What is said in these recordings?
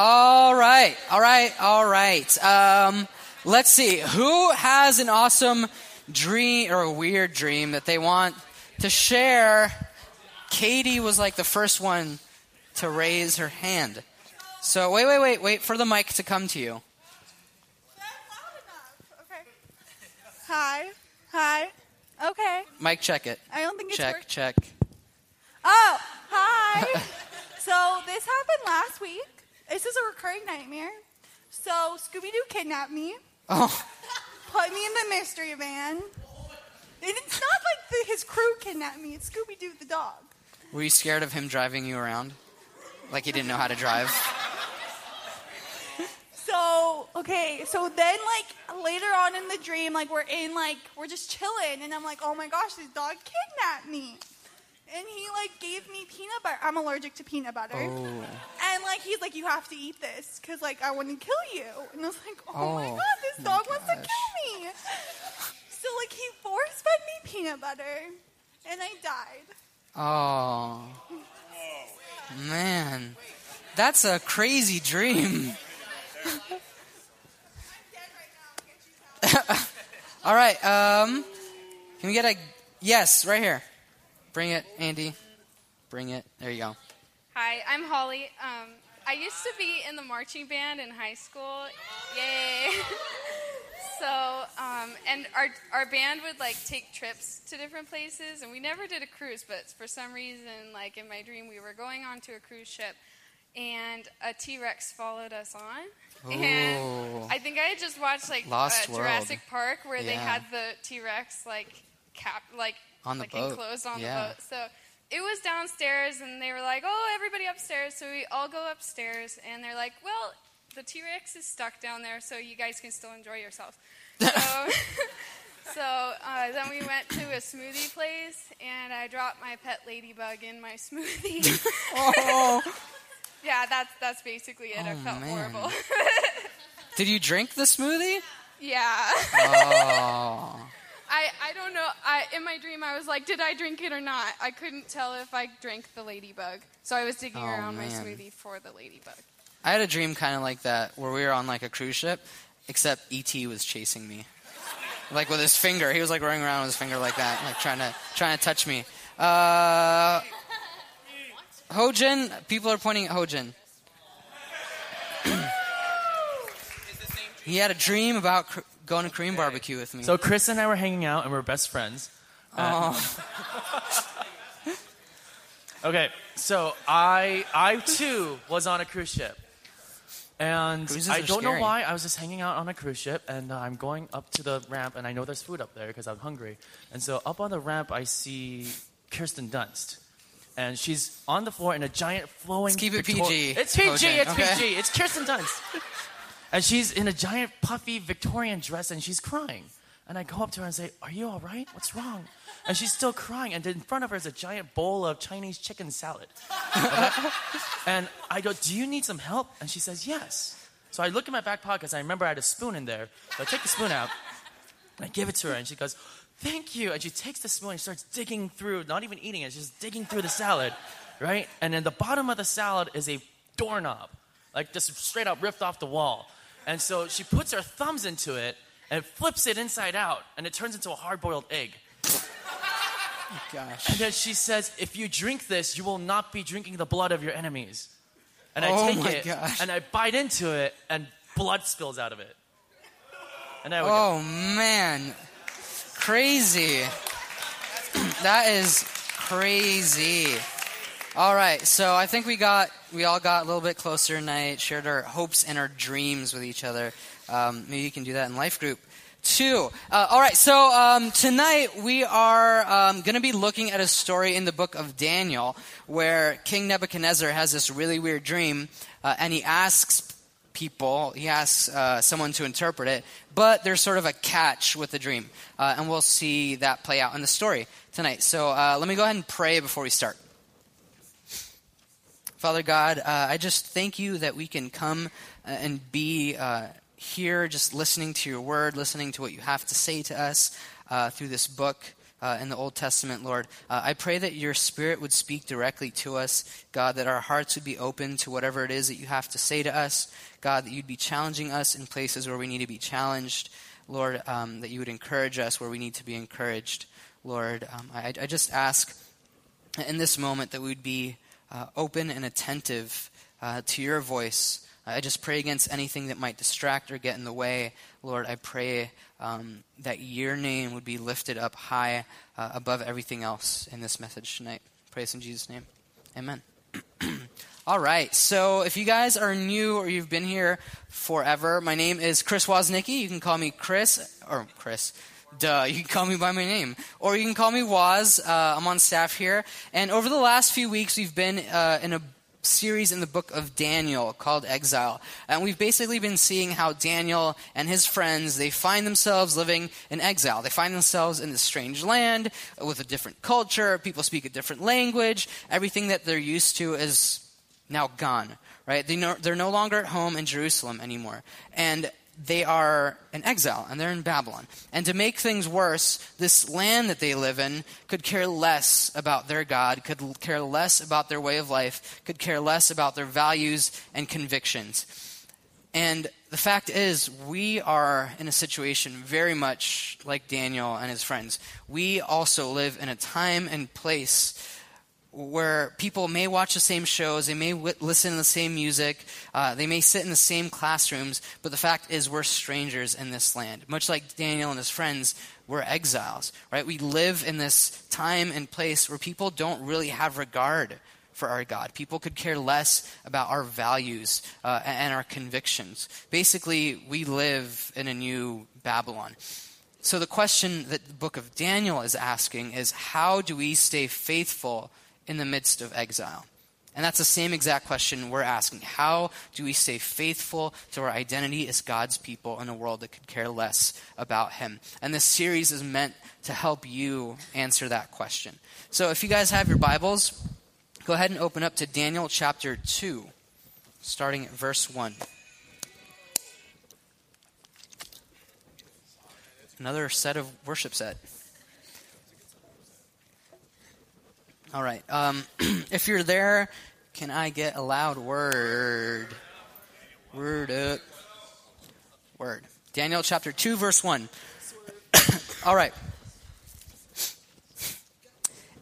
All right, all right, all right. Um, let's see. Who has an awesome dream or a weird dream that they want to share? Katie was like the first one to raise her hand. So wait, wait, wait, wait for the mic to come to you. Okay. Hi. Hi. Okay. Mic, check it. I don't think it's Check, check. Oh, hi. so this happened last week. This is a recurring nightmare. So Scooby Doo kidnapped me, Oh, put me in the mystery van. And it's not like the, his crew kidnapped me. It's Scooby Doo the dog. were you scared of him driving you around? Like he didn't know how to drive? So okay, so then like later on in the dream, like we're in like we're just chilling, and I'm like, oh my gosh, this dog kidnapped me, and he like gave me peanut butter. I'm allergic to peanut butter, Oh. and like he's like, you have to eat this because like I want to kill you, and I was like, oh, my Oh, god, this my dog wants to kill me. So like he force fed me peanut butter, and I died. Oh. Man. That's a crazy dream. All right. Um, can we get a yes right here? Bring it, Andy. Bring it. There you go. Hi, I'm Holly. Um, I used to be in the marching band in high school. Yay! so, um, and our our band would like take trips to different places, and we never did a cruise. But for some reason, like in my dream, we were going onto a cruise ship, and a T Rex followed us on. Ooh. And I think I had just watched like Lost uh. Jurassic Park, where they had the T Rex like cap like On the like boat. enclosed on Yeah. the boat. So it was downstairs, and they were like, "Oh, everybody upstairs." So we all go upstairs, and they're like, "Well, the T Rex is stuck down there, so you guys can still enjoy yourselves." So, so uh, then we went to a smoothie place, and I dropped my pet ladybug in my smoothie. Oh. yeah, that's that's basically it. I Oh, felt man. horrible. Did you drink the smoothie? yeah. Oh. I, I don't know. I, in my dream, I was like, did I drink it or not? I couldn't tell if I drank the ladybug. So I was digging Oh, around my smoothie for the ladybug. I had a dream kind of like that where we were on like a cruise ship, except ET was chasing me, like with his finger. He was like running around with his finger like that, like trying to trying to touch me. Uh, Hojin, people are pointing at Hojin. he had a dream about going to Korean barbecue with me. So Chris and I were hanging out and we are best friends. Uh, okay, so I I too was on a cruise ship. And Cruises I are don't know scary. why I was just hanging out on a cruise ship and uh, I'm going up to the ramp and I know there's food up there because I'm hungry. And so up on the ramp I see Kirsten Dunst. And she's on the floor in a giant flowing. Let's keep it Victor- PG, It's PG. It's okay? PG. It's Kirsten Dunst. And she's in a giant puffy Victorian dress and she's crying. And I go up to her and say, Are you all right? What's wrong? And she's still crying. And in front of her is a giant bowl of Chinese chicken salad. and I go, Do you need some help? And she says, Yes. So I look in my back pocket because I remember I had a spoon in there. So I take the spoon out and I give it to her. And she goes, Thank you. And she takes the spoon and starts digging through, not even eating it, she's just digging through the salad, right? And in the bottom of the salad is a doorknob, like just straight up ripped off the wall. And so she puts her thumbs into it and flips it inside out, and it turns into a hard boiled egg. Gosh. And then she says, If you drink this, you will not be drinking the blood of your enemies. And I Oh take it gosh. and I bite into it, and blood spills out of it. And there we go. Oh man, crazy. that is crazy. All right, so I think we got we all got a little bit closer tonight. Shared our hopes and our dreams with each other. Um, maybe you can do that in life group too. Uh, all right, so um, tonight we are um, going to be looking at a story in the book of Daniel where King Nebuchadnezzar has this really weird dream, uh, and he asks people. He asks uh, someone to interpret it, but there's sort of a catch with the dream, uh, and we'll see that play out in the story tonight. So uh, let me go ahead and pray before we start. Father God, uh, I just thank you that we can come uh, and be uh, here, just listening to your word, listening to what you have to say to us uh, through this book. uh, in the Old Testament, Lord. Uh, I pray that your Spirit would speak directly to us, God, that our hearts would be open to whatever it is that you have to say to us, God, that you'd be challenging us in places where we need to be challenged, Lord, um, that you would encourage us where we need to be encouraged, Lord. Um, I, I, just ask in this moment that we'd be uh, open and attentive uh, to your voice. I just pray against anything that might distract or get in the way. Lord, I pray um, that your name would be lifted up high uh, above everything else in this message tonight. Praise in Jesus' name. Amen. All right, so if you guys are new or you've been here forever, my name is Chris Woznicki. You can call me Chris, or Chris. Duh, you can call me by my name. Or you can call me Woz. Uh, I'm on staff here. And over the last few weeks, we've been uh, in a series in the book of Daniel called Exile. And we've basically been seeing how Daniel and his friends, they find themselves living in exile. They find themselves in this strange land with a different culture. People speak a different language. Everything that they're used to is now gone, right? They know, they're no longer at home in Jerusalem anymore. And they are in exile and they're in Babylon. And to make things worse, this land that they live in could care less about their God, could care less about their way of life, could care less about their values and convictions. And the fact is, we are in a situation very much like Daniel and his friends. We also live in a time and place where people may watch the same shows, they may w- listen to the same music, uh, they may sit in the same classrooms, but the fact is we're strangers in this land. Much like Daniel and his friends, we're exiles, right? We live in this time and place where people don't really have regard for our God. People could care less about our values uh, and our convictions. Basically, we live in a new Babylon. So the question that the book of Daniel is asking is how do we stay faithful in the midst of exile? And that's the same exact question we're asking. How do we stay faithful to our identity as God's people in a world that could care less about Him? And this series is meant to help you answer that question. So if you guys have your Bibles, go ahead and open up to Daniel chapter 2, starting at verse 1. Another set of worship set. All right. Um, if you're there, can I get a loud word? Word up. Word. Daniel chapter 2, verse 1. All right.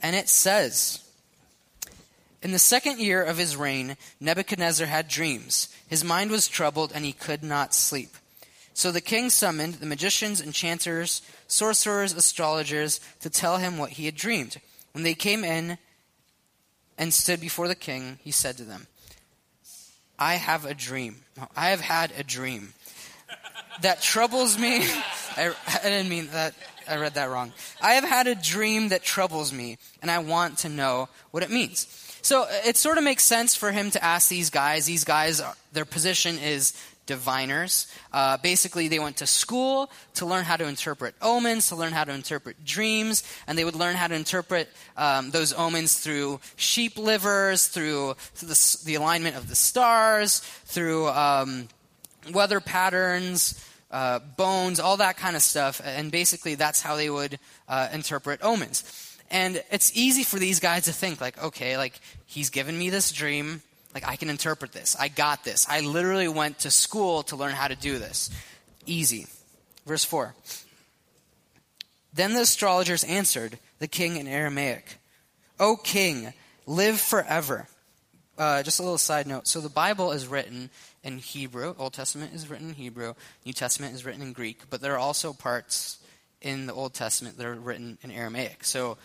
And it says In the second year of his reign, Nebuchadnezzar had dreams. His mind was troubled, and he could not sleep. So the king summoned the magicians, enchanters, sorcerers, astrologers to tell him what he had dreamed. When they came in and stood before the king, he said to them, I have a dream. I have had a dream that troubles me. I, I, didn't mean that. I read that wrong. I have had a dream that troubles me, and I want to know what it means. So it sort of makes sense for him to ask these guys. These guys, their position is diviners. Uh, basically, they went to school to learn how to interpret omens, to learn how to interpret dreams, and they would learn how to interpret um, those omens through sheep livers, through, through the, the, alignment of the stars, through um, weather patterns. Uh, bones, all that kind of stuff, and basically that's how they would uh, interpret omens. And it's easy for these guys to think, like, okay, like, he's given me this dream. Like, I can interpret this. I got this. I literally went to school to learn how to do this. Easy. Verse 4. Then the astrologers answered the king in Aramaic, O king, live forever. Uh, just a little side note. So the Bible is written in Hebrew. Old Testament is written in Hebrew. New Testament is written in Greek. But there are also parts in the Old Testament that are written in Aramaic. So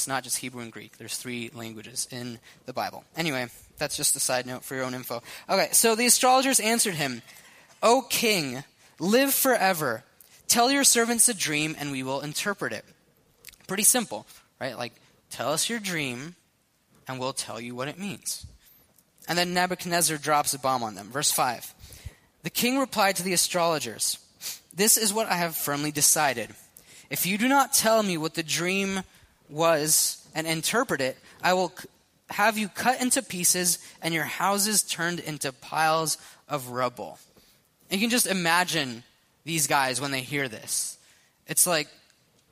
it's not just Hebrew and Greek. There's three languages in the Bible. Anyway, that's just a side note for your own info. Okay, so the astrologers answered him, O king, live forever. Tell your servants a dream, and we will interpret it. Pretty simple, right? Like, tell us your dream, and we'll tell you what it means. And then Nebuchadnezzar drops a bomb on them. Verse 5. The king replied to the astrologers, This is what I have firmly decided. If you do not tell me what the dream was and interpret it, I will have you cut into pieces and your houses turned into piles of rubble. You can just imagine these guys when they hear this. It's like,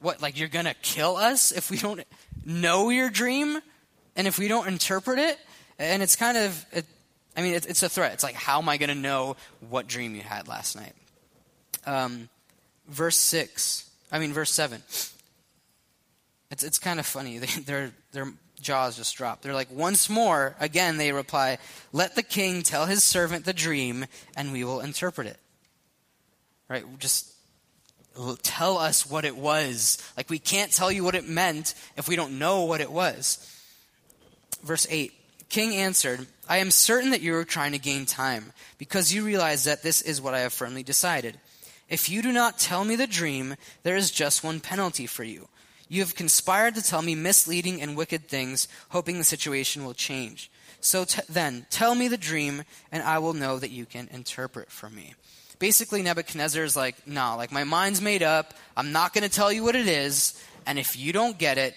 what, like you're going to kill us if we don't know your dream and if we don't interpret it? And it's kind of, it, I mean, it, it's a threat. It's like, how am I going to know what dream you had last night? Um, verse 6, I mean, verse 7. It's, it's kind of funny. They, their, their jaws just drop. They're like, once more, again, they reply, let the king tell his servant the dream, and we will interpret it. Right? Just tell us what it was. Like, we can't tell you what it meant if we don't know what it was. Verse 8 King answered, I am certain that you are trying to gain time, because you realize that this is what I have firmly decided. If you do not tell me the dream, there is just one penalty for you. You have conspired to tell me misleading and wicked things, hoping the situation will change. So t- then, tell me the dream, and I will know that you can interpret for me. Basically, Nebuchadnezzar is like, nah, like my mind's made up. I'm not going to tell you what it is. And if you don't get it,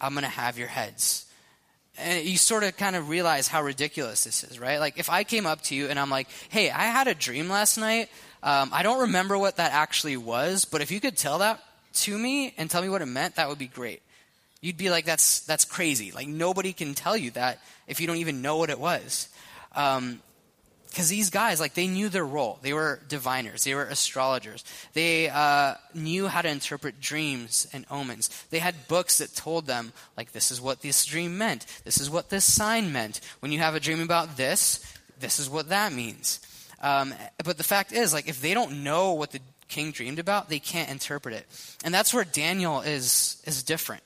I'm going to have your heads. And you sort of kind of realize how ridiculous this is, right? Like, if I came up to you and I'm like, hey, I had a dream last night. Um, I don't remember what that actually was, but if you could tell that to me and tell me what it meant, that would be great. You'd be like, that's, that's crazy. Like, nobody can tell you that if you don't even know what it was. Um, because these guys like they knew their role. They were diviners. They were astrologers. They uh, knew how to interpret dreams and omens. They had books that told them like this is what this dream meant. This is what this sign meant. When you have a dream about this this is what that means. Um, but the fact is like if they don't know what the king dreamed about, they can't interpret it. And that's where Daniel is is different.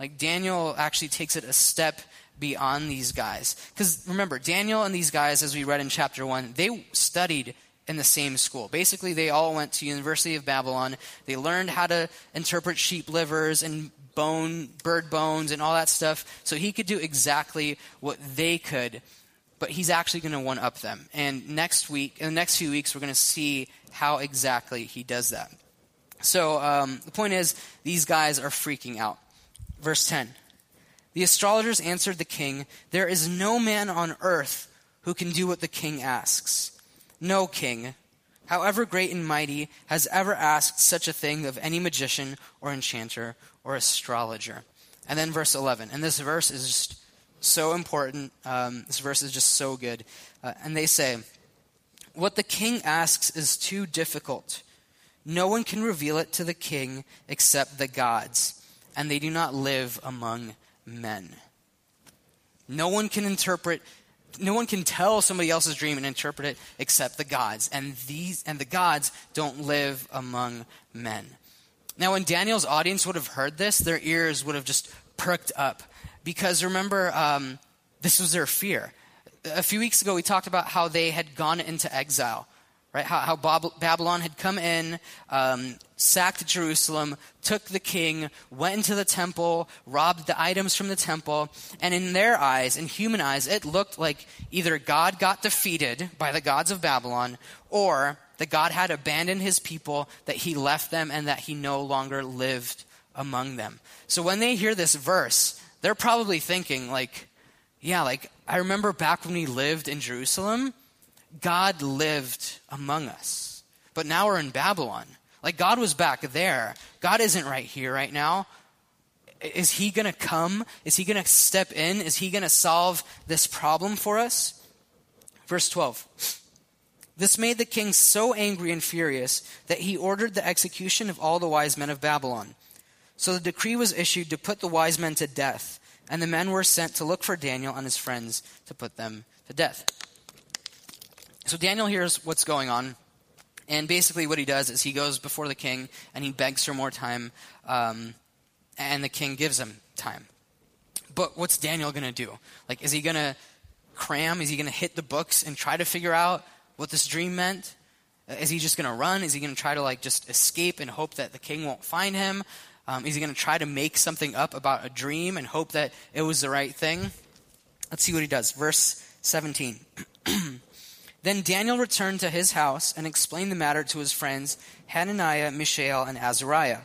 Like Daniel actually takes it a step beyond these guys. Because remember, Daniel and these guys, as we read in chapter one, they studied in the same school. Basically, they all went to University of Babylon. They learned how to interpret sheep livers and bone, bird bones, and all that stuff. So he could do exactly what they could. But he's actually going to one up them. And next week, in the next few weeks, we're going to see how exactly he does that. So um, the point is, these guys are freaking out. Verse 10 The astrologers answered the king, There is no man on earth who can do what the king asks. No king, however great and mighty, has ever asked such a thing of any magician or enchanter or astrologer. And then verse 11. And this verse is just so important. Um, this verse is just so good. Uh, and they say, what the king asks is too difficult. No one can reveal it to the king except the gods, and they do not live among men. No one can interpret no one can tell somebody else's dream and interpret it except the gods and these and the gods don't live among men now when daniel's audience would have heard this their ears would have just perked up because remember um, this was their fear a few weeks ago, we talked about how they had gone into exile, right? How, how Babylon had come in, um, sacked Jerusalem, took the king, went into the temple, robbed the items from the temple, and in their eyes, in human eyes, it looked like either God got defeated by the gods of Babylon, or that God had abandoned his people, that he left them, and that he no longer lived among them. So when they hear this verse, they're probably thinking, like, yeah, like I remember back when we lived in Jerusalem, God lived among us. But now we're in Babylon. Like God was back there. God isn't right here right now. Is he going to come? Is he going to step in? Is he going to solve this problem for us? Verse 12. This made the king so angry and furious that he ordered the execution of all the wise men of Babylon. So the decree was issued to put the wise men to death and the men were sent to look for Daniel and his friends to put them to death. So Daniel hears what's going on, and basically what he does is he goes before the king and he begs for more time, um, and the king gives him time. But what's Daniel going to do? Like, is he going to cram? Is he going to hit the books and try to figure out what this dream meant? Is he just going to run? Is he going to try to like just escape and hope that the king won't find him? Um, is he going to try to make something up about a dream and hope that it was the right thing? Let's see what he does. Verse 17. then Daniel returned to his house and explained the matter to his friends Hananiah, Mishael, and Azariah.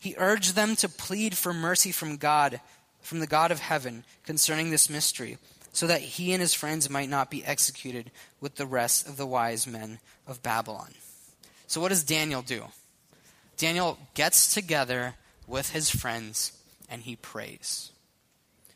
He urged them to plead for mercy from God, from the God of heaven, concerning this mystery, so that he and his friends might not be executed with the rest of the wise men of Babylon. So, what does Daniel do? Daniel gets together with his friends and he prays.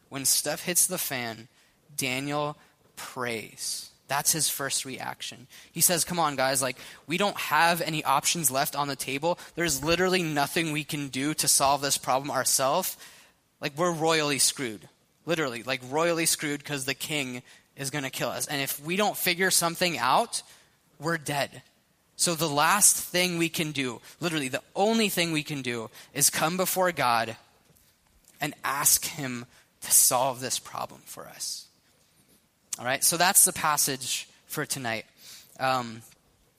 When stuff hits the fan, Daniel prays. That's his first reaction. He says, Come on, guys, like, we don't have any options left on the table. There's literally nothing we can do to solve this problem ourselves. Like, we're royally screwed. Literally, like, royally screwed because the king is going to kill us. And if we don't figure something out, we're dead. So, the last thing we can do, literally, the only thing we can do, is come before God and ask Him to solve this problem for us. All right, so that's the passage for tonight. Um,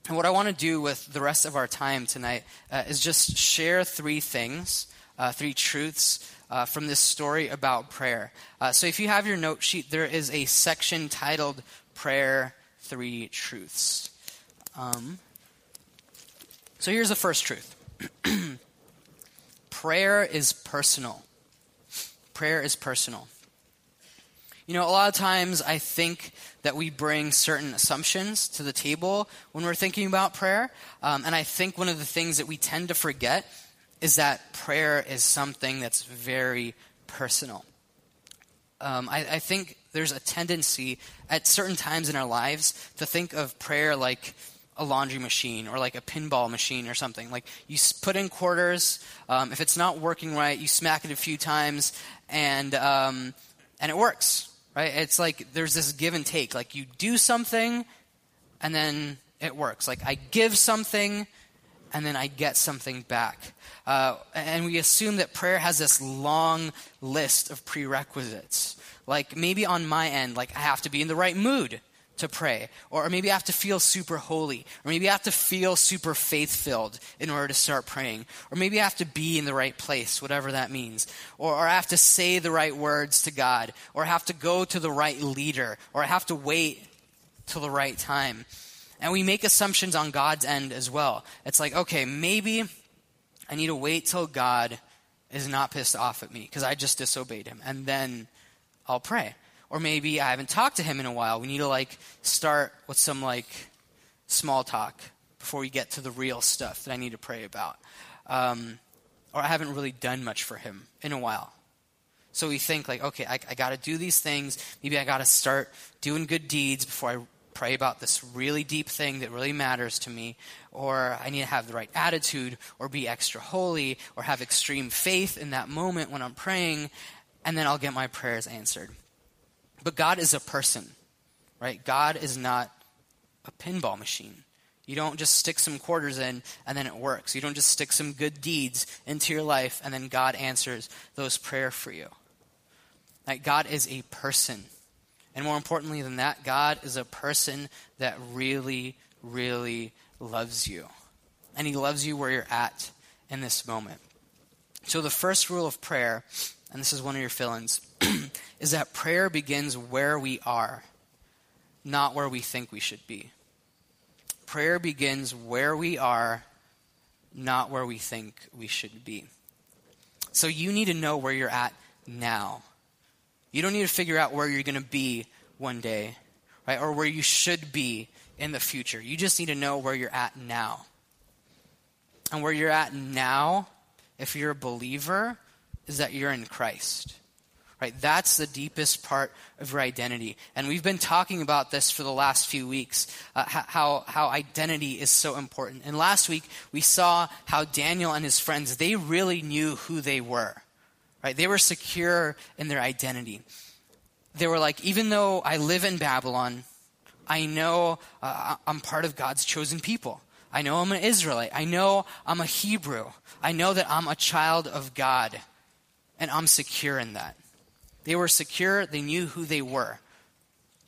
and what I want to do with the rest of our time tonight uh, is just share three things, uh, three truths uh, from this story about prayer. Uh, so if you have your note sheet, there is a section titled Prayer Three Truths. Um, so here's the first truth prayer is personal. Prayer is personal. You know, a lot of times I think that we bring certain assumptions to the table when we're thinking about prayer. Um, and I think one of the things that we tend to forget is that prayer is something that's very personal. Um, I, I think there's a tendency at certain times in our lives to think of prayer like a laundry machine or like a pinball machine or something. Like you put in quarters, um, if it's not working right, you smack it a few times, and um, and it works right? It's like there's this give and take. Like you do something, and then it works. Like I give something, and then I get something back. Uh, and we assume that prayer has this long list of prerequisites. Like maybe on my end, like I have to be in the right mood to pray. Or maybe I have to feel super holy. Or maybe I have to feel super faith filled in order to start praying. Or maybe I have to be in the right place, whatever that means. Or, or I have to say the right words to God. Or I have to go to the right leader. Or I have to wait till the right time. And we make assumptions on God's end as well. It's like, okay, maybe I need to wait till God is not pissed off at me because I just disobeyed him. And then I'll pray. Or maybe I haven't talked to him in a while. We need to like start with some like small talk before we get to the real stuff that I need to pray about. Um, or I haven't really done much for him in a while. So we think like, okay, I, I got to do these things. Maybe I got to start doing good deeds before I pray about this really deep thing that really matters to me. Or I need to have the right attitude, or be extra holy, or have extreme faith in that moment when I'm praying, and then I'll get my prayers answered. But God is a person, right? God is not a pinball machine. You don't just stick some quarters in and then it works. You don't just stick some good deeds into your life and then God answers those prayer for you. Like God is a person. And more importantly than that, God is a person that really, really loves you. And he loves you where you're at in this moment. So the first rule of prayer, and this is one of your fill ins, is that prayer begins where we are, not where we think we should be. Prayer begins where we are, not where we think we should be. So you need to know where you're at now. You don't need to figure out where you're going to be one day, right? Or where you should be in the future. You just need to know where you're at now. And where you're at now, if you're a believer, is that you're in Christ right? That's the deepest part of your identity. And we've been talking about this for the last few weeks, uh, how, how identity is so important. And last week, we saw how Daniel and his friends, they really knew who they were, right? They were secure in their identity. They were like, even though I live in Babylon, I know uh, I'm part of God's chosen people. I know I'm an Israelite. I know I'm a Hebrew. I know that I'm a child of God. And I'm secure in that. They were secure, they knew who they were.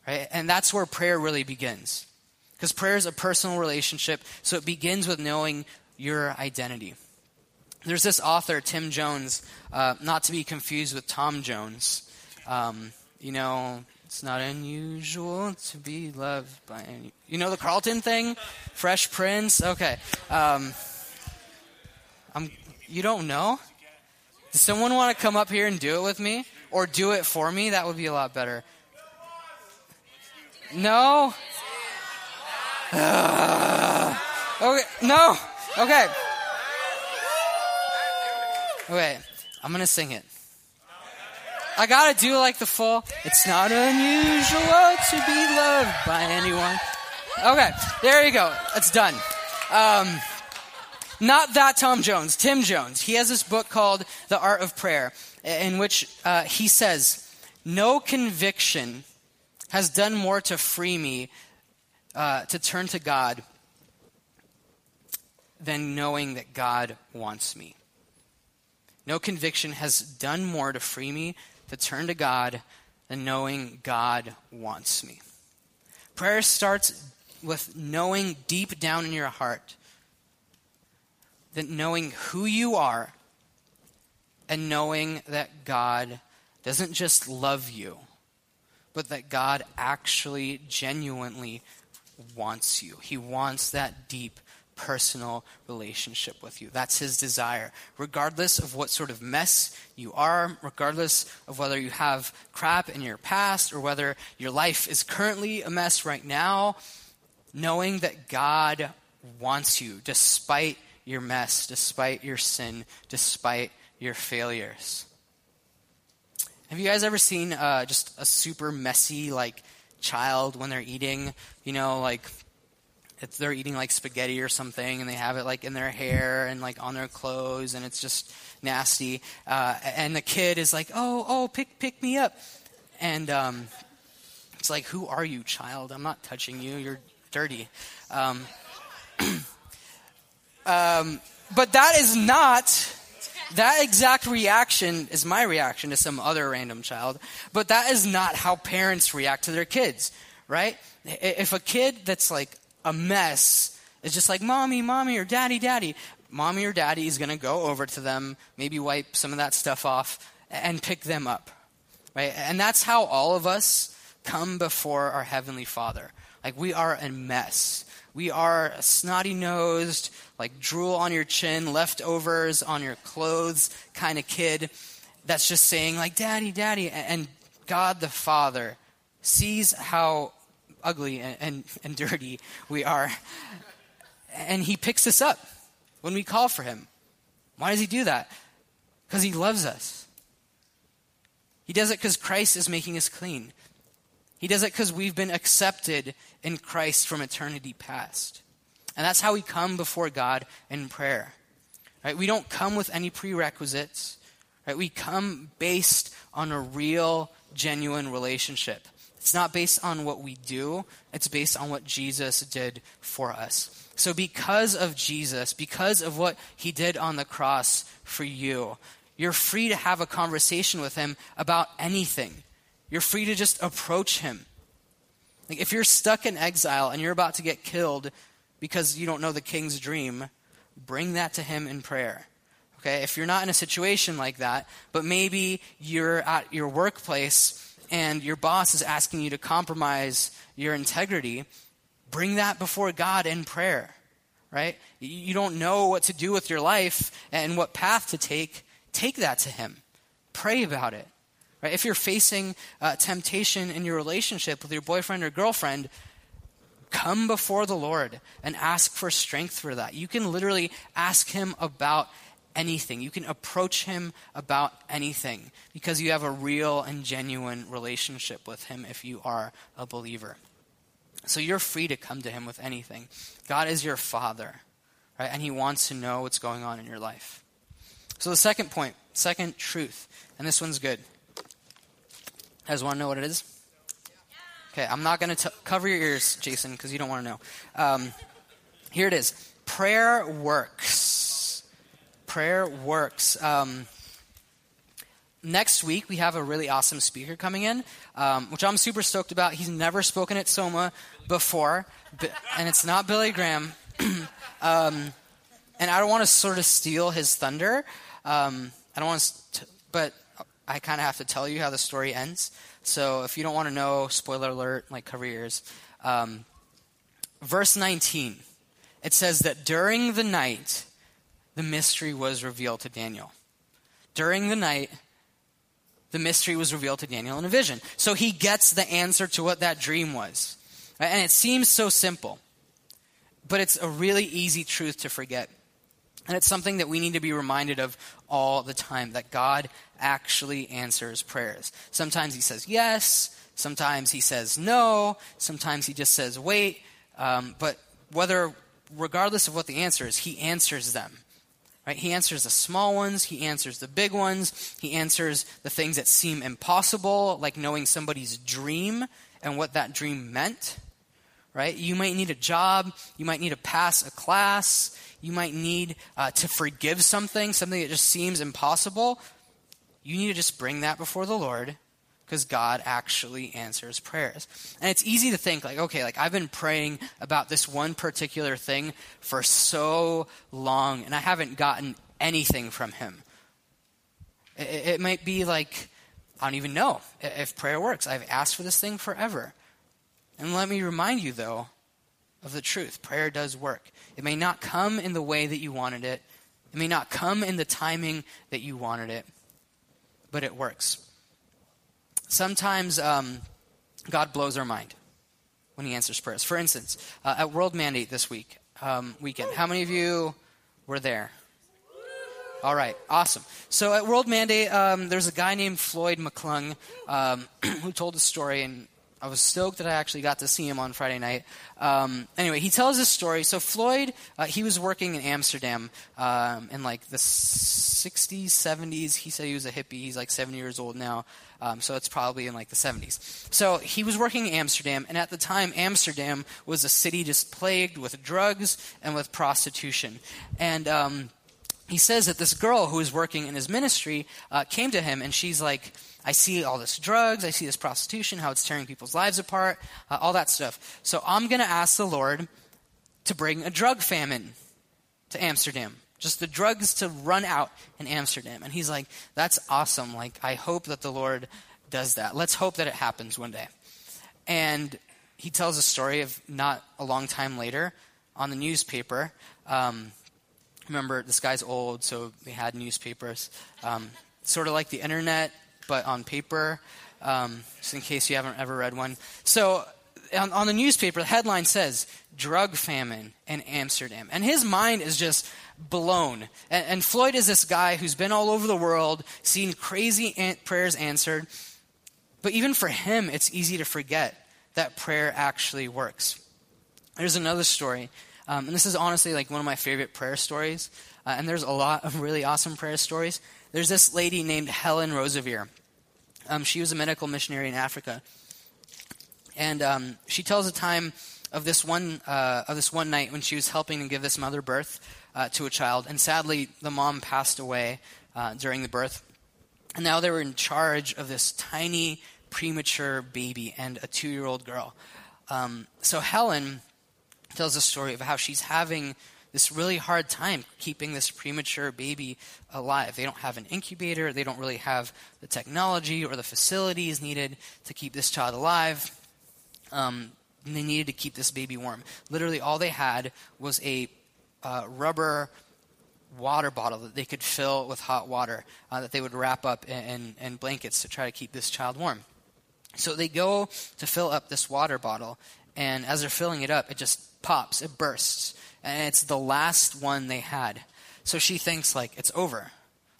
Right? And that's where prayer really begins. Because prayer is a personal relationship, so it begins with knowing your identity. There's this author, Tim Jones, uh, not to be confused with Tom Jones. Um, you know, it's not unusual to be loved by any. You know the Carlton thing? Fresh Prince? Okay. Um, I'm, you don't know? Does someone want to come up here and do it with me? Or do it for me, that would be a lot better. No? okay, no. Okay. Okay, I'm gonna sing it. I gotta do like the full. It's not unusual to be loved by anyone. Okay, there you go. It's done. Um, not that Tom Jones, Tim Jones. He has this book called The Art of Prayer, in which uh, he says, No conviction has done more to free me uh, to turn to God than knowing that God wants me. No conviction has done more to free me to turn to God than knowing God wants me. Prayer starts with knowing deep down in your heart that knowing who you are and knowing that God doesn't just love you, but that God actually genuinely wants you. He wants that deep personal relationship with you. That's his desire. Regardless of what sort of mess you are, regardless of whether you have crap in your past or whether your life is currently a mess right now, knowing that God wants you despite your mess, despite your sin, despite your failures. Have you guys ever seen uh, just a super messy, like, child when they're eating? You know, like, if they're eating like spaghetti or something and they have it like in their hair and like on their clothes and it's just nasty uh, and the kid is like oh oh pick pick me up and um, it's like who are you child i'm not touching you you're dirty um, um, but that is not that exact reaction is my reaction to some other random child, but that is not how parents react to their kids, right? If a kid that's like a mess is just like, mommy, mommy, or daddy, daddy, mommy or daddy is going to go over to them, maybe wipe some of that stuff off, and pick them up, right? And that's how all of us come before our Heavenly Father. Like, we are a mess. We are snotty nosed, like drool on your chin, leftovers on your clothes kind of kid that's just saying, like, Daddy, Daddy. And God the Father sees how ugly and, and, and dirty we are. And He picks us up when we call for Him. Why does He do that? Because He loves us. He does it because Christ is making us clean. He does it because we've been accepted in Christ from eternity past. And that's how we come before God in prayer. Right? We don't come with any prerequisites. Right? We come based on a real, genuine relationship. It's not based on what we do, it's based on what Jesus did for us. So, because of Jesus, because of what he did on the cross for you, you're free to have a conversation with him about anything. You're free to just approach him. Like if you're stuck in exile and you're about to get killed because you don't know the king's dream, bring that to him in prayer. Okay? If you're not in a situation like that, but maybe you're at your workplace and your boss is asking you to compromise your integrity, bring that before God in prayer. Right? You don't know what to do with your life and what path to take, take that to him. Pray about it. Right? If you're facing uh, temptation in your relationship with your boyfriend or girlfriend, come before the Lord and ask for strength for that. You can literally ask Him about anything. You can approach Him about anything because you have a real and genuine relationship with Him if you are a believer. So you're free to come to Him with anything. God is your Father, right? And He wants to know what's going on in your life. So the second point, second truth, and this one's good guys want to know what it is? Okay, I'm not going to cover your ears, Jason, because you don't want to know. Um, here it is prayer works. Prayer works. Um, next week, we have a really awesome speaker coming in, um, which I'm super stoked about. He's never spoken at Soma before, and it's not Billy Graham. um, and I don't want to sort of steal his thunder. Um, I don't want to, but I kind of have to tell you how the story ends. So if you don't want to know, spoiler alert, like cover your ears. Um, verse 19, it says that during the night, the mystery was revealed to Daniel. During the night, the mystery was revealed to Daniel in a vision. So he gets the answer to what that dream was. And it seems so simple, but it's a really easy truth to forget. And it's something that we need to be reminded of all the time that God actually answers prayers. Sometimes He says yes, sometimes He says no, sometimes He just says wait. Um, but whether, regardless of what the answer is, He answers them. Right? He answers the small ones, He answers the big ones, He answers the things that seem impossible, like knowing somebody's dream and what that dream meant right? You might need a job. You might need to pass a class. You might need uh, to forgive something, something that just seems impossible. You need to just bring that before the Lord because God actually answers prayers. And it's easy to think, like, okay, like I've been praying about this one particular thing for so long and I haven't gotten anything from Him. It, it might be like, I don't even know if prayer works. I've asked for this thing forever. And let me remind you, though, of the truth. Prayer does work. It may not come in the way that you wanted it, it may not come in the timing that you wanted it, but it works. Sometimes um, God blows our mind when He answers prayers. For instance, uh, at World Mandate this week, um, weekend, how many of you were there? All right, awesome. So at World Mandate, um, there's a guy named Floyd McClung um, who told a story, and I was stoked that I actually got to see him on Friday night. Um, anyway, he tells this story. So Floyd, uh, he was working in Amsterdam um, in like the 60s, 70s. He said he was a hippie. He's like 70 years old now. Um, so it's probably in like the 70s. So he was working in Amsterdam, and at the time, Amsterdam was a city just plagued with drugs and with prostitution. And um, he says that this girl who was working in his ministry uh, came to him, and she's like, I see all this drugs, I see this prostitution, how it's tearing people's lives apart, uh, all that stuff. So I'm going to ask the Lord to bring a drug famine to Amsterdam. Just the drugs to run out in Amsterdam. And he's like, that's awesome. Like, I hope that the Lord does that. Let's hope that it happens one day. And he tells a story of not a long time later on the newspaper. Um, remember, this guy's old, so they had newspapers. Um, sort of like the internet, but on paper, um, just in case you haven't ever read one. So on, on, the newspaper, the headline says drug famine in Amsterdam. And his mind is just blown. And, and Floyd is this guy who's been all over the world, seen crazy prayers answered. But even for him, it's easy to forget that prayer actually works. There's another story. Um, and this is honestly like one of my favorite prayer stories. Uh, and there's a lot of really awesome prayer stories. There's this lady named Helen Roseveare. Um, she was a medical missionary in Africa, and um, she tells a time of this one uh, of this one night when she was helping to give this mother birth uh, to a child, and sadly the mom passed away uh, during the birth, and now they were in charge of this tiny premature baby and a two-year-old girl. Um, so Helen tells a story of how she's having this really hard time keeping this premature baby alive. They don't have an incubator, they don't really have the technology or the facilities needed to keep this child alive. Um, they needed to keep this baby warm. Literally, all they had was a uh, rubber water bottle that they could fill with hot water uh, that they would wrap up in, in, in blankets to try to keep this child warm. So they go to fill up this water bottle, and as they're filling it up, it just pops, it bursts and it's the last one they had. So she thinks like it's over.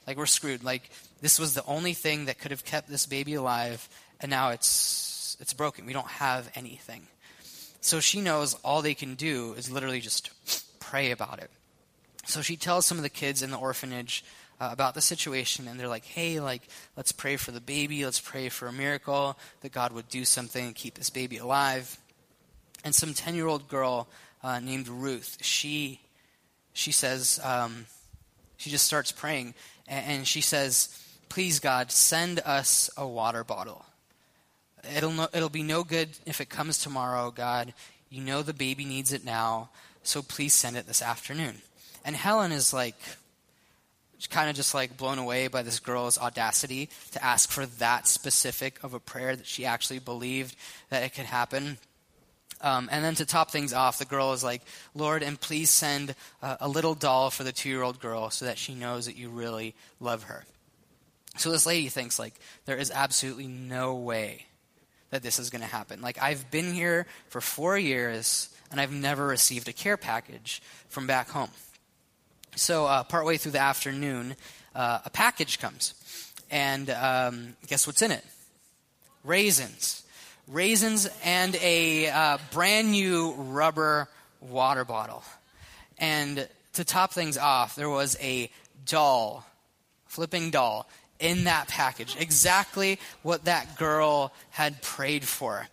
Like we're screwed. Like this was the only thing that could have kept this baby alive and now it's it's broken. We don't have anything. So she knows all they can do is literally just pray about it. So she tells some of the kids in the orphanage uh, about the situation and they're like, "Hey, like let's pray for the baby. Let's pray for a miracle that God would do something and keep this baby alive." And some 10-year-old girl uh, named Ruth. She she says um, she just starts praying and, and, she says, "Please God, send us a water bottle. It'll no, it'll be no good if it comes tomorrow, God. You know the baby needs it now, so please send it this afternoon." And Helen is like kind of just like blown away by this girl's audacity to ask for that specific of a prayer that she actually believed that it could happen. Um, and then to top things off, the girl is like, Lord, and please send a little doll for the two year old girl so that she knows that you really love her. So this lady thinks, like, there is absolutely no way that this is going to happen. Like, I've been here for four years and I've never received a care package from back home. So, uh, partway through the afternoon, uh, a package comes. And um, guess what's in it? Raisins. Raisins and a uh, brand new rubber water bottle. And to top things off, there was a doll, flipping doll, in that package. Exactly what that girl had prayed for.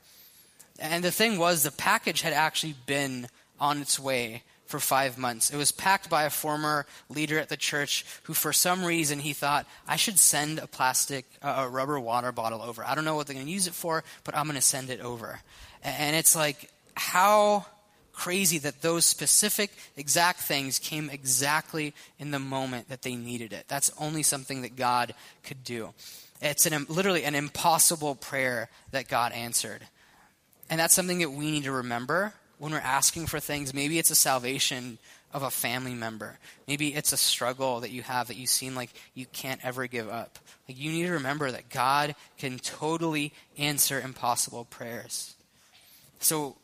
And the thing was, the package had actually been on its way for five months. It was packed by a former leader at the church who, for some reason, he thought, I should send a plastic, uh, a rubber water bottle over. I don't know what they're going to use it for, but I'm going to send it over. And it's like, how crazy that those specific exact things came exactly in the moment that they needed it. That's only something that God could do. It's an, literally an impossible prayer that God answered. And that's something that we need to remember when we're asking for things. Maybe it's a salvation of a family member. Maybe it's a struggle that you have that you seem like you can't ever give up. Like you need to remember that God can totally answer impossible prayers. So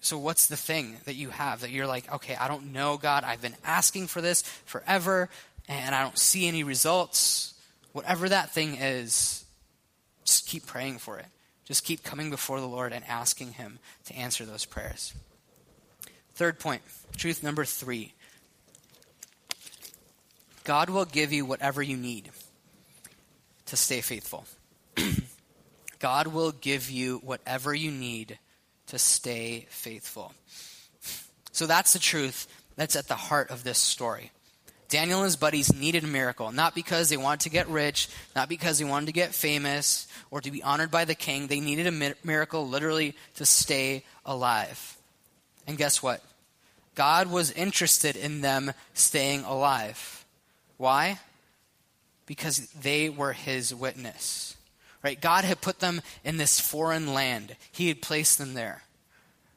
so what's the thing that you have that you're like, okay, I don't know God. I've been asking for this forever and I don't see any results. Whatever that thing is, just keep praying for it. Just keep coming before the Lord and asking Him to answer those prayers. Third point, truth number three God will give you whatever you need to stay faithful. God will give you whatever you need to stay faithful. So that's the truth that's at the heart of this story. Daniel and his buddies needed a miracle, not because they wanted to get rich, not because they wanted to get famous or to be honored by the king. They needed a miracle literally to stay alive. And guess what? God was interested in them staying alive. Why? Because they were his witness. Right? God had put them in this foreign land. He had placed them there.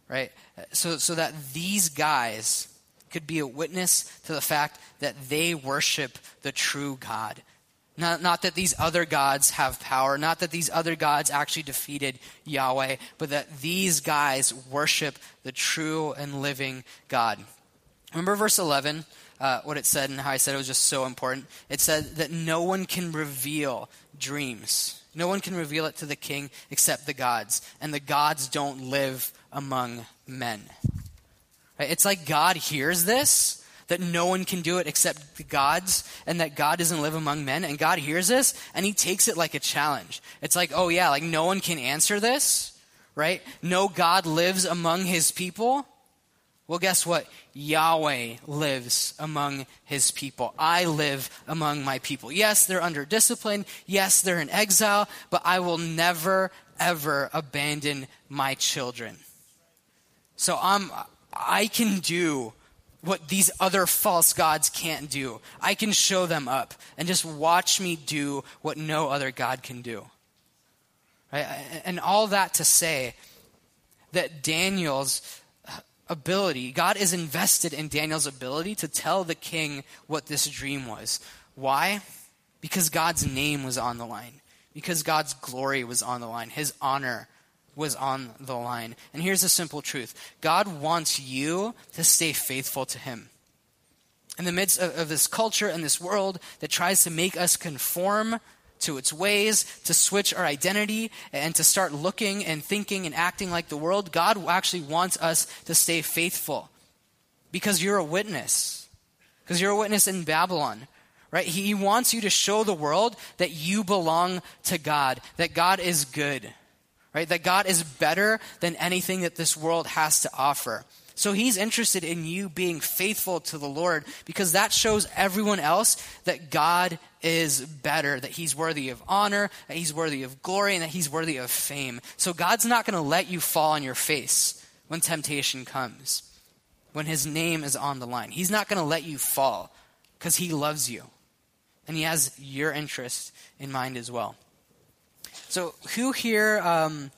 Right? So so that these guys could be a witness to the fact that they worship the true God. Not, not that these other gods have power, not that these other gods actually defeated Yahweh, but that these guys worship the true and living God. Remember verse 11, uh, what it said, and how I said it was just so important? It said that no one can reveal dreams. No one can reveal it to the king except the gods, and the gods don't live among men. It's like God hears this, that no one can do it except the gods, and that God doesn't live among men. And God hears this, and he takes it like a challenge. It's like, oh yeah, like no one can answer this, right? No God lives among his people. Well, guess what? Yahweh lives among his people. I live among my people. Yes, they're under discipline. Yes, they're in exile, but I will never, ever abandon my children. So I'm, I can do what these other false gods can't do. I can show them up and just watch me do what no other God can do. Right? And all that to say that Daniel's ability, God is invested in Daniel's ability to tell the king what this dream was. Why? Because God's name was on the line, because God's glory was on the line, his honor was on the line. And here's the simple truth God wants you to stay faithful to Him. In the midst of, of, this culture and this world that tries to make us conform to its ways, to switch our identity, and to start looking and thinking and acting like the world, God actually wants us to stay faithful because you're a witness. Because you're a witness in Babylon right? He wants you to show the world that you belong to God, that God is good, right? That God is better than anything that this world has to offer. So he's interested in you being faithful to the Lord because that shows everyone else that God is better, that he's worthy of honor, that he's worthy of glory, and that he's worthy of fame. So God's not going to let you fall on your face when temptation comes, when his name is on the line. He's not going to let you fall because he loves you and he has your interest in mind as well. So, who here um,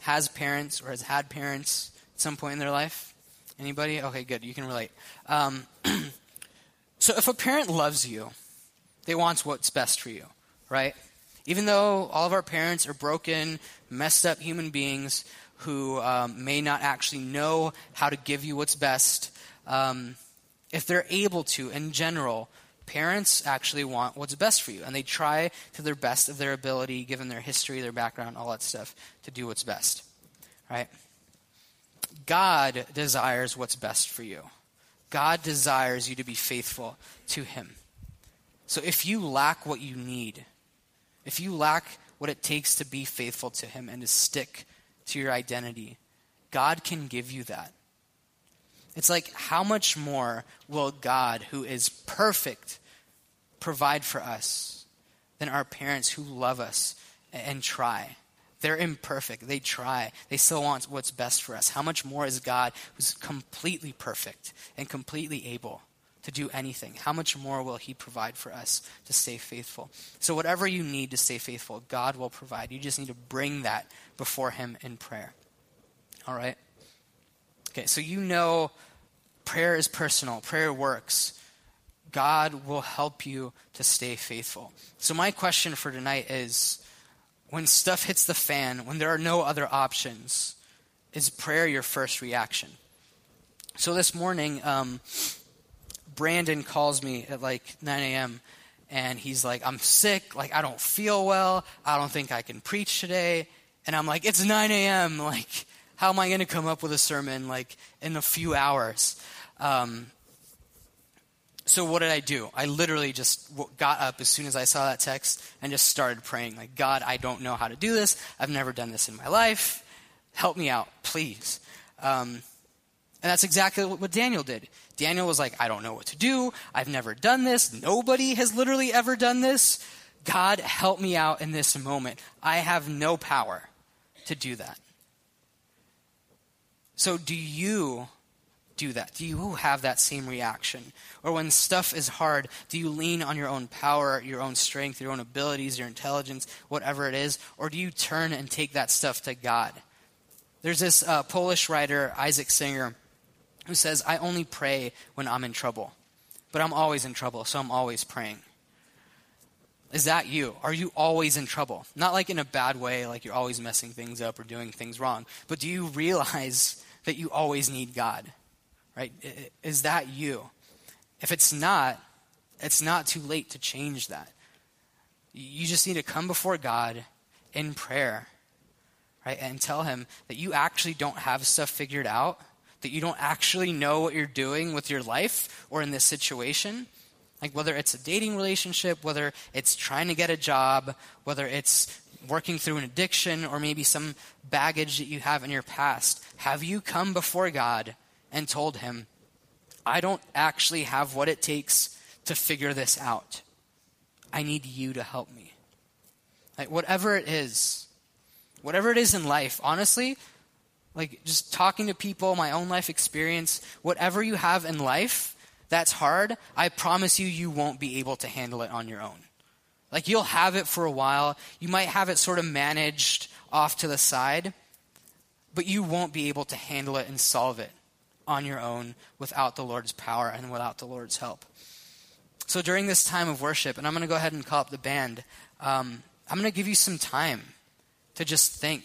has parents or has had parents at some point in their life? Anybody? Okay, good. You can relate. Um, so, if a parent loves you, they want what's best for you, right? Even though all of our parents are broken, messed up human beings who um, may not actually know how to give you what's best, um, If they're able to, in general, parents actually want what's best for you, and they try to their best of their ability, given their history, their background, all that stuff, to do what's best. Right? God desires what's best for you. God desires you to be faithful to Him. So if you lack what you need, if you lack what it takes to be faithful to Him and to stick to your identity, God can give you that. It's like, how much more will God, who is perfect, provide for us than our parents who love us and try? They're imperfect. They try. They still want what's best for us. How much more is God, who's completely perfect and completely able to do anything? How much more will He provide for us to stay faithful? So, whatever you need to stay faithful, God will provide. You just need to bring that before Him in prayer. All right? Okay, so you know prayer is personal, prayer works. God will help you to stay faithful. So, my question for tonight is when stuff hits the fan, when there are no other options, is prayer your first reaction? So, this morning, um, Brandon calls me at like 9 a.m. and he's like, I'm sick. Like, I don't feel well. I don't think I can preach today. And I'm like, it's 9 a.m. Like, how am I going to come up with a sermon like in a few hours? Um, so what did I do? I literally just got up as soon as I saw that text and just started praying like, God, I don't know how to do this. I've never done this in my life. Help me out, please. Um, and that's exactly what Daniel did. Daniel was like, I don't know what to do. I've never done this. Nobody has literally ever done this. God, help me out in this moment. I have no power to do that. So, do you do that? Do you have that same reaction? Or when stuff is hard, do you lean on your own power, your own strength, your own abilities, your intelligence, whatever it is? Or do you turn and take that stuff to God? There's this uh, Polish writer, Isaac Singer, who says, I only pray when I'm in trouble. But I'm always in trouble, so I'm always praying. Is that you? Are you always in trouble? Not like in a bad way, like you're always messing things up or doing things wrong, but do you realize that you always need God? Right? Is that you? If it's not, it's not too late to change that. You just need to come before God in prayer, right? And tell Him that you actually don't have stuff figured out, that you don't actually know what you're doing with your life or in this situation. Like whether it's a dating relationship, whether it's trying to get a job, whether it's working through an addiction or maybe some baggage that you have in your past, have you come before God and told Him, I don't actually have what it takes to figure this out? I need you to help me. Like, whatever it is, whatever it is in life, honestly, like just talking to people, my own life experience, whatever you have in life that's hard, I promise you, you won't be able to handle it on your own. Like you'll have it for a while. You might have it sort of managed off to the side, but you won't be able to handle it and solve it on your own without the Lord's power and without the Lord's help. So during this time of worship, and I'm going to go ahead and call up the band, um, I'm going to give you some time to just think.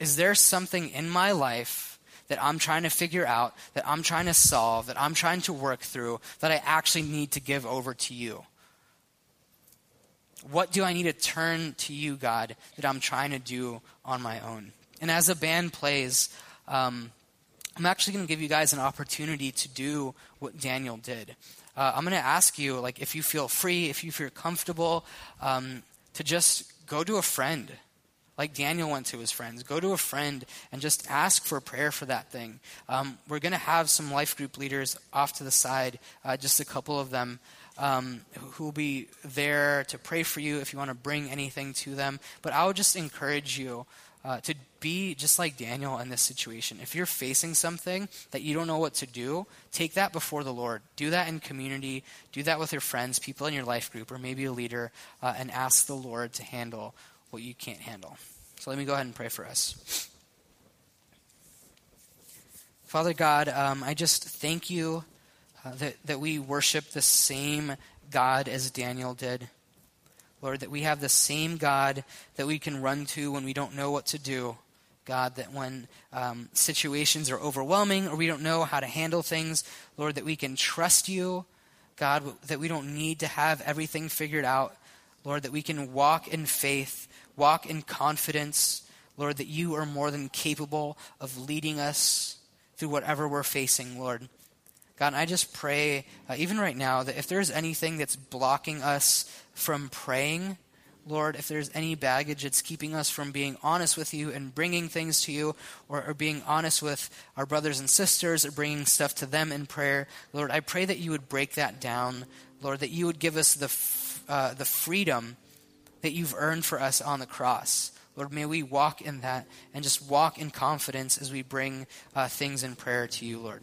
Is there something in my life that I'm trying to figure out, that I'm trying to solve, that I'm trying to work through, that I actually need to give over to you? What do I need to turn to you, God, that I'm trying to do on my own? And as the band plays, um, I'm actually going to give you guys an opportunity to do what Daniel did. Uh, I'm going to ask you, like, if you feel free, if you feel comfortable, um, to just go to a friend, like Daniel went to his friends. Go to a friend and just ask for prayer for that thing. Um, we're going to have some life group leaders off to the side, uh, just a couple of them um, who will be there to pray for you if you want to bring anything to them. But I would just encourage you uh, to be just like Daniel in this situation. If you're facing something that you don't know what to do, take that before the Lord. Do that in community. Do that with your friends, people in your life group, or maybe a leader, uh, and ask the Lord to handle what you can't handle. So let me go ahead and pray for us. Father God, um, I just thank you uh, that, that we worship the same God as Daniel did. Lord, that we have the same God that we can run to when we don't know what to do, God, that when um, situations are overwhelming or we don't know how to handle things, Lord, that we can trust you. God, that we don't need to have everything figured out. Lord, that we can walk in faith, walk in confidence. Lord, that you are more than capable of leading us through whatever we're facing, Lord. God, I just pray, uh, even right now, that if there's anything that's blocking us from praying, Lord, if there's any baggage that's keeping us from being honest with you and bringing things to you, or, or, being honest with our brothers and sisters, or bringing stuff to them in prayer, Lord, I pray that you would break that down. Lord, that you would give us the, f- uh, the freedom that you've earned for us on the cross. Lord, may we walk in that and just walk in confidence as we bring uh, things in prayer to you, Lord.